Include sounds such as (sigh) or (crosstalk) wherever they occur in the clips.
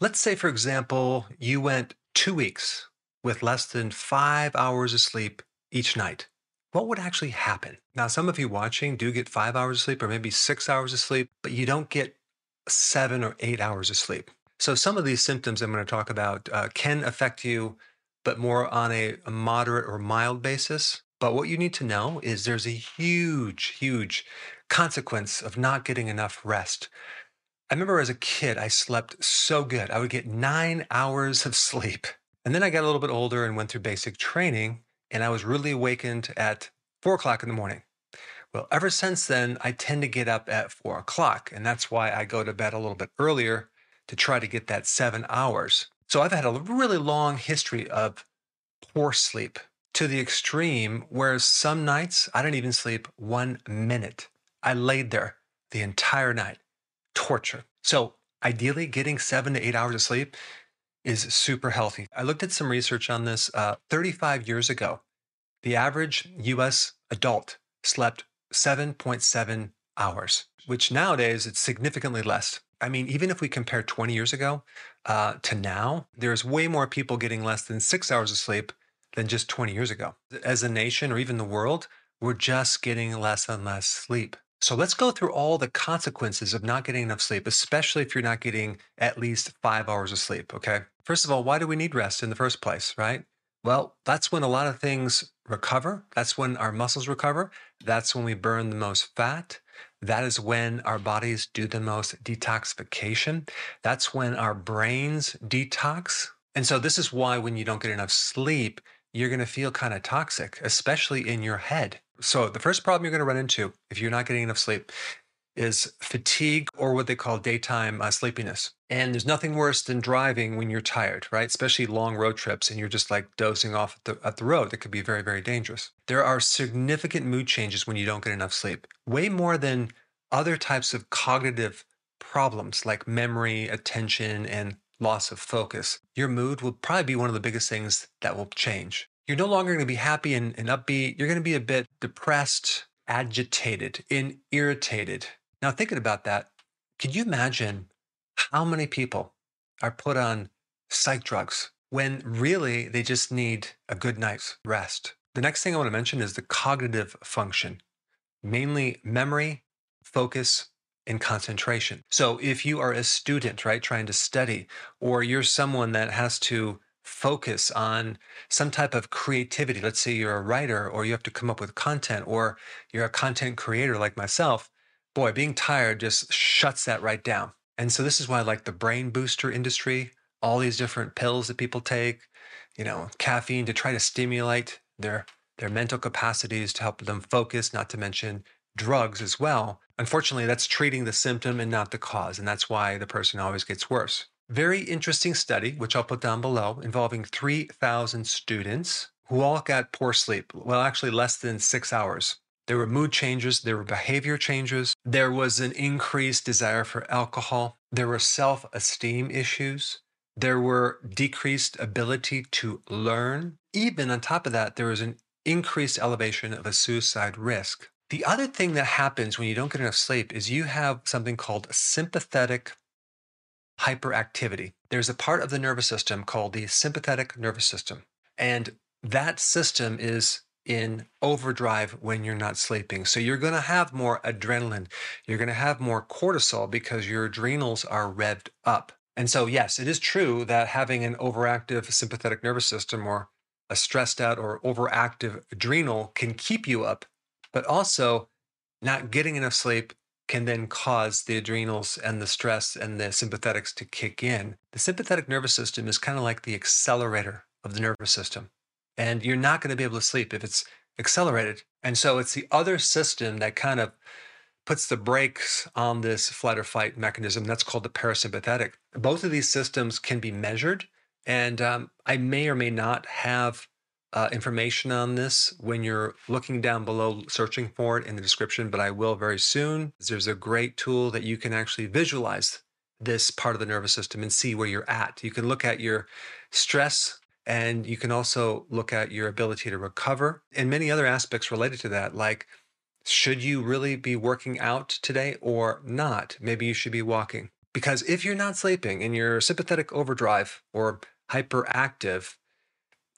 Let's say, for example, you went two weeks with less than five hours of sleep each night. What would actually happen? Now, some of you watching do get five hours of sleep or maybe six hours of sleep, but you don't get seven or eight hours of sleep. So, some of these symptoms I'm going to talk about uh, can affect you, but more on a, a moderate or mild basis. But what you need to know is there's a huge, huge consequence of not getting enough rest. I remember as a kid, I slept so good. I would get nine hours of sleep. And then I got a little bit older and went through basic training, and I was really awakened at four o'clock in the morning. Well, ever since then, I tend to get up at four o'clock, and that's why I go to bed a little bit earlier to try to get that seven hours. So I've had a really long history of poor sleep to the extreme where some nights I didn't even sleep one minute. I laid there the entire night. Torture. So ideally, getting seven to eight hours of sleep is super healthy. I looked at some research on this uh, 35 years ago. The average US adult slept 7.7 hours, which nowadays it's significantly less. I mean, even if we compare 20 years ago uh, to now, there's way more people getting less than six hours of sleep than just 20 years ago. As a nation or even the world, we're just getting less and less sleep. So let's go through all the consequences of not getting enough sleep, especially if you're not getting at least five hours of sleep. Okay. First of all, why do we need rest in the first place, right? Well, that's when a lot of things recover. That's when our muscles recover. That's when we burn the most fat. That is when our bodies do the most detoxification. That's when our brains detox. And so, this is why when you don't get enough sleep, you're going to feel kind of toxic, especially in your head. So, the first problem you're going to run into if you're not getting enough sleep is fatigue or what they call daytime uh, sleepiness. And there's nothing worse than driving when you're tired, right? Especially long road trips and you're just like dozing off at the, at the road. That could be very, very dangerous. There are significant mood changes when you don't get enough sleep, way more than other types of cognitive problems like memory, attention, and loss of focus. Your mood will probably be one of the biggest things that will change. You're no longer going to be happy and, and upbeat. You're going to be a bit depressed, agitated, and irritated. Now, thinking about that, could you imagine how many people are put on psych drugs when really they just need a good night's rest? The next thing I want to mention is the cognitive function, mainly memory, focus, and concentration. So if you are a student, right, trying to study, or you're someone that has to focus on some type of creativity, let's say you're a writer or you have to come up with content, or you're a content creator like myself, boy, being tired just shuts that right down. And so this is why I like the brain booster industry, all these different pills that people take, you know, caffeine to try to stimulate their their mental capacities to help them focus, not to mention drugs as well. Unfortunately, that's treating the symptom and not the cause, and that's why the person always gets worse. Very interesting study, which I'll put down below, involving 3,000 students who all got poor sleep. Well, actually, less than six hours. There were mood changes, there were behavior changes, there was an increased desire for alcohol, there were self esteem issues, there were decreased ability to learn. Even on top of that, there was an increased elevation of a suicide risk. The other thing that happens when you don't get enough sleep is you have something called sympathetic hyperactivity. There's a part of the nervous system called the sympathetic nervous system. And that system is in overdrive when you're not sleeping. So you're going to have more adrenaline. You're going to have more cortisol because your adrenals are revved up. And so, yes, it is true that having an overactive sympathetic nervous system or a stressed out or overactive adrenal can keep you up, but also not getting enough sleep can then cause the adrenals and the stress and the sympathetics to kick in. The sympathetic nervous system is kind of like the accelerator of the nervous system. And you're not going to be able to sleep if it's accelerated. And so it's the other system that kind of puts the brakes on this flight or fight mechanism. That's called the parasympathetic. Both of these systems can be measured. And um, I may or may not have uh, information on this when you're looking down below, searching for it in the description, but I will very soon. There's a great tool that you can actually visualize this part of the nervous system and see where you're at. You can look at your stress and you can also look at your ability to recover and many other aspects related to that, like should you really be working out today or not? Maybe you should be walking. Because if you're not sleeping and you're sympathetic overdrive or hyperactive,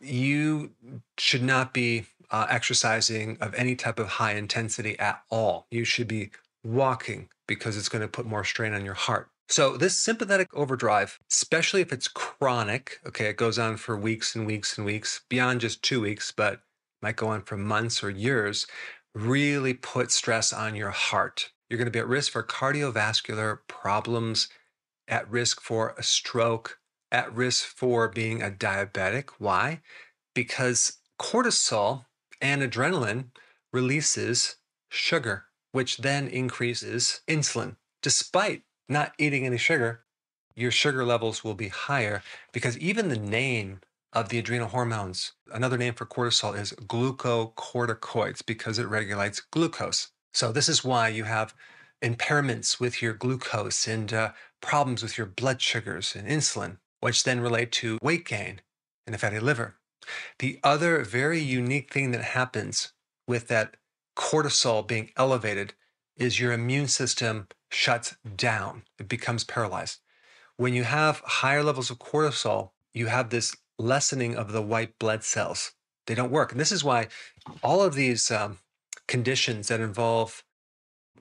you should not be uh, exercising of any type of high intensity at all. You should be walking because it's going to put more strain on your heart. So, this sympathetic overdrive, especially if it's chronic, okay, it goes on for weeks and weeks and weeks, beyond just two weeks, but might go on for months or years, really put stress on your heart. You're going to be at risk for cardiovascular problems, at risk for a stroke, at risk for being a diabetic. Why? Because cortisol and adrenaline releases sugar, which then increases insulin. Despite not eating any sugar, your sugar levels will be higher because even the name of the adrenal hormones, another name for cortisol is glucocorticoids because it regulates glucose. So, this is why you have impairments with your glucose and uh, problems with your blood sugars and insulin, which then relate to weight gain and a fatty liver. The other very unique thing that happens with that cortisol being elevated is your immune system shuts down, it becomes paralyzed. When you have higher levels of cortisol, you have this lessening of the white blood cells. They don't work. And this is why all of these um, conditions that involve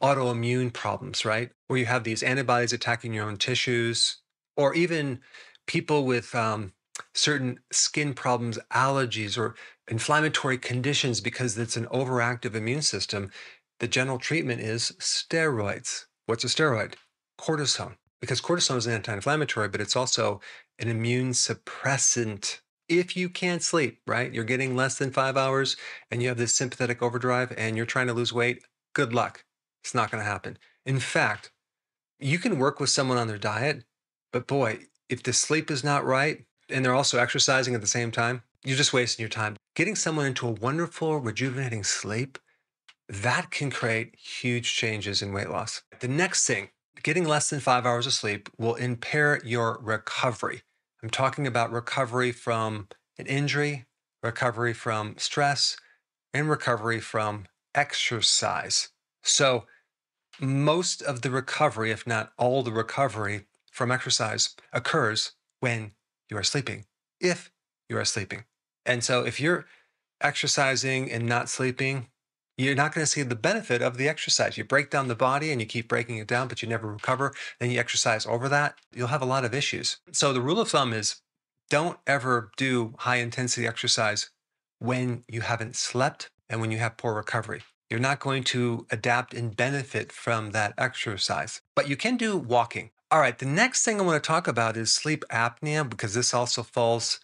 autoimmune problems, right? Where you have these antibodies attacking your own tissues, or even people with um, certain skin problems, allergies, or inflammatory conditions because it's an overactive immune system, the general treatment is steroids. What's a steroid? Cortisone. Because cortisone is an anti inflammatory, but it's also an immune suppressant. If you can't sleep, right? You're getting less than five hours and you have this sympathetic overdrive and you're trying to lose weight, good luck. It's not going to happen. In fact, you can work with someone on their diet, but boy, if the sleep is not right and they're also exercising at the same time, you're just wasting your time. Getting someone into a wonderful, rejuvenating sleep that can create huge changes in weight loss. The next thing, getting less than five hours of sleep will impair your recovery. I'm talking about recovery from an injury, recovery from stress, and recovery from exercise. So, most of the recovery, if not all the recovery from exercise, occurs when you are sleeping, if you are sleeping. And so, if you're exercising and not sleeping, you're not going to see the benefit of the exercise. You break down the body and you keep breaking it down, but you never recover. Then you exercise over that, you'll have a lot of issues. So the rule of thumb is don't ever do high intensity exercise when you haven't slept and when you have poor recovery. You're not going to adapt and benefit from that exercise, but you can do walking. All right, the next thing I want to talk about is sleep apnea because this also falls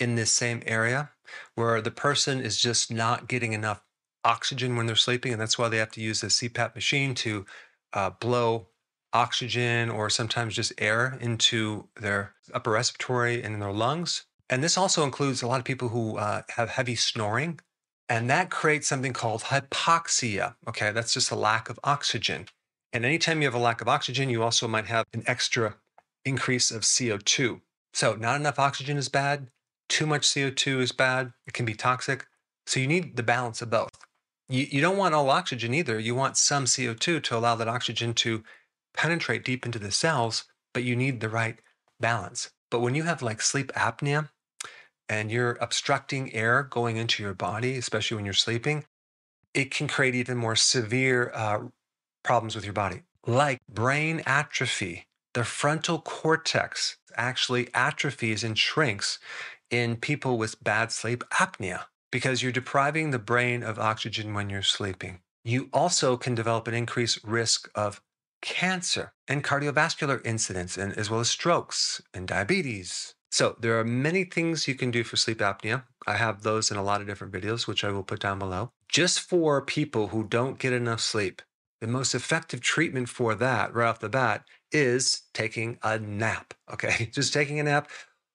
in this same area where the person is just not getting enough oxygen when they're sleeping, and that's why they have to use a CPAP machine to uh, blow oxygen or sometimes just air into their upper respiratory and in their lungs. And this also includes a lot of people who uh, have heavy snoring, and that creates something called hypoxia. Okay, that's just a lack of oxygen. And anytime you have a lack of oxygen, you also might have an extra increase of CO2. So, not enough oxygen is bad, too much CO2 is bad, it can be toxic. So, you need the balance of both you, you don't want all oxygen either. You want some CO2 to allow that oxygen to penetrate deep into the cells, but you need the right balance. But when you have like sleep apnea and you're obstructing air going into your body, especially when you're sleeping, it can create even more severe uh, problems with your body, like brain atrophy. The frontal cortex actually atrophies and shrinks in people with bad sleep apnea because you're depriving the brain of oxygen when you're sleeping. You also can develop an increased risk of cancer and cardiovascular incidents, and as well as strokes and diabetes. So, there are many things you can do for sleep apnea. I have those in a lot of different videos, which I will put down below. Just for people who don't get enough sleep, the most effective treatment for that right off the bat is taking a nap. (laughs) Okay, just taking a nap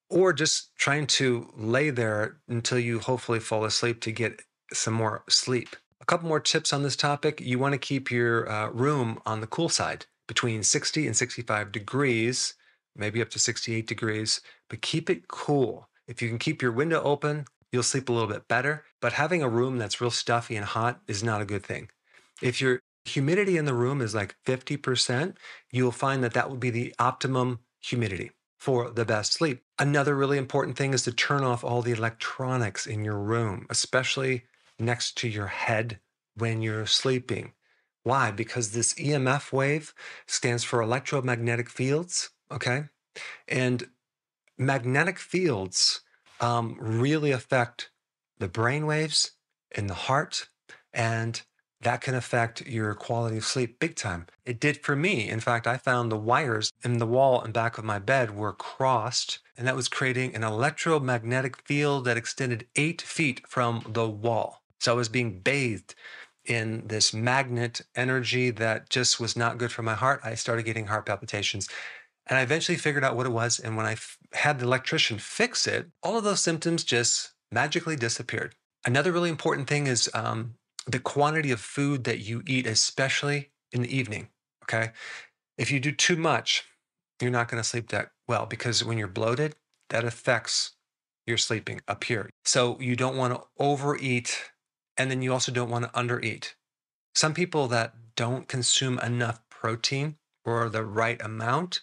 or just trying to lay there until you hopefully fall asleep to get some more sleep. A couple more tips on this topic. You want to keep your uh, room on the cool side between 60 and 65 degrees, maybe up to 68 degrees, but keep it cool. If you can keep your window open, you'll sleep a little bit better. But having a room that's real stuffy and hot is not a good thing. If you're Humidity in the room is like 50%. You'll find that that would be the optimum humidity for the best sleep. Another really important thing is to turn off all the electronics in your room, especially next to your head when you're sleeping. Why? Because this EMF wave stands for electromagnetic fields, okay? And magnetic fields um, really affect the brain waves in the heart, and that can affect your quality of sleep big time. It did for me. In fact, I found the wires in the wall and back of my bed were crossed, and that was creating an electromagnetic field that extended eight feet from the wall. So I was being bathed in this magnet energy that just was not good for my heart. I started getting heart palpitations. And I eventually figured out what it was. And when I f- had the electrician fix it, all of those symptoms just magically disappeared. Another really important thing is um, the quantity of food that you eat, especially in the evening. Okay. If you do too much, you're not going to sleep that well because when you're bloated, that affects your sleeping up here. So you don't want to overeat and then you also don't want to undereat. Some people that don't consume enough protein or the right amount,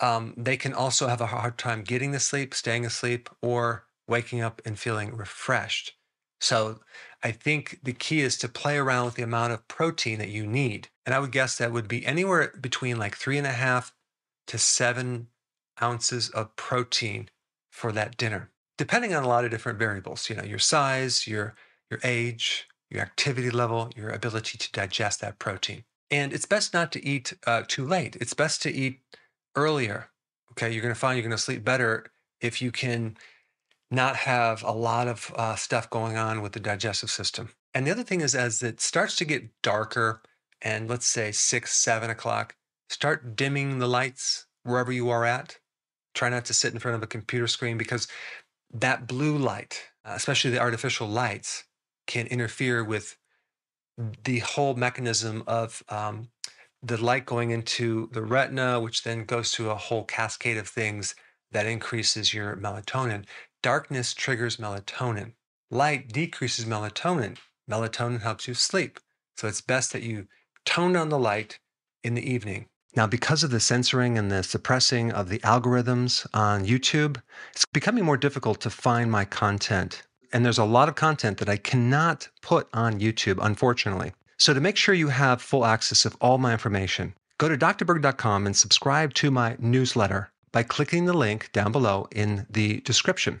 um, they can also have a hard time getting to sleep, staying asleep, or waking up and feeling refreshed. So I think the key is to play around with the amount of protein that you need. And I would guess that would be anywhere between like three and a half to seven ounces of protein for that dinner, depending on a lot of different variables, you know, your size, your your age, your activity level, your ability to digest that protein. And it's best not to eat uh, too late. It's best to eat earlier. Okay, you're going to find you're going to sleep better if you can not have a lot of uh, stuff going on with the digestive system. And the other thing is, as it starts to get darker, and let's say six, seven o'clock, start dimming the lights wherever you are at. Try not to sit in front of a computer screen because that blue light, uh, especially the artificial lights, can interfere with the whole mechanism of um, the light going into the retina, which then goes to a whole cascade of things that increases your melatonin. Darkness triggers melatonin. Light decreases melatonin. Melatonin helps you sleep. So it's best that you tone down the light in the evening. Now, because of the censoring and the suppressing of the algorithms on YouTube, it's becoming more difficult to find my content. And there's a lot of content that I cannot put on YouTube, unfortunately. So, to make sure you have full access of all my information, go to drberg.com and subscribe to my newsletter by clicking the link down below in the description.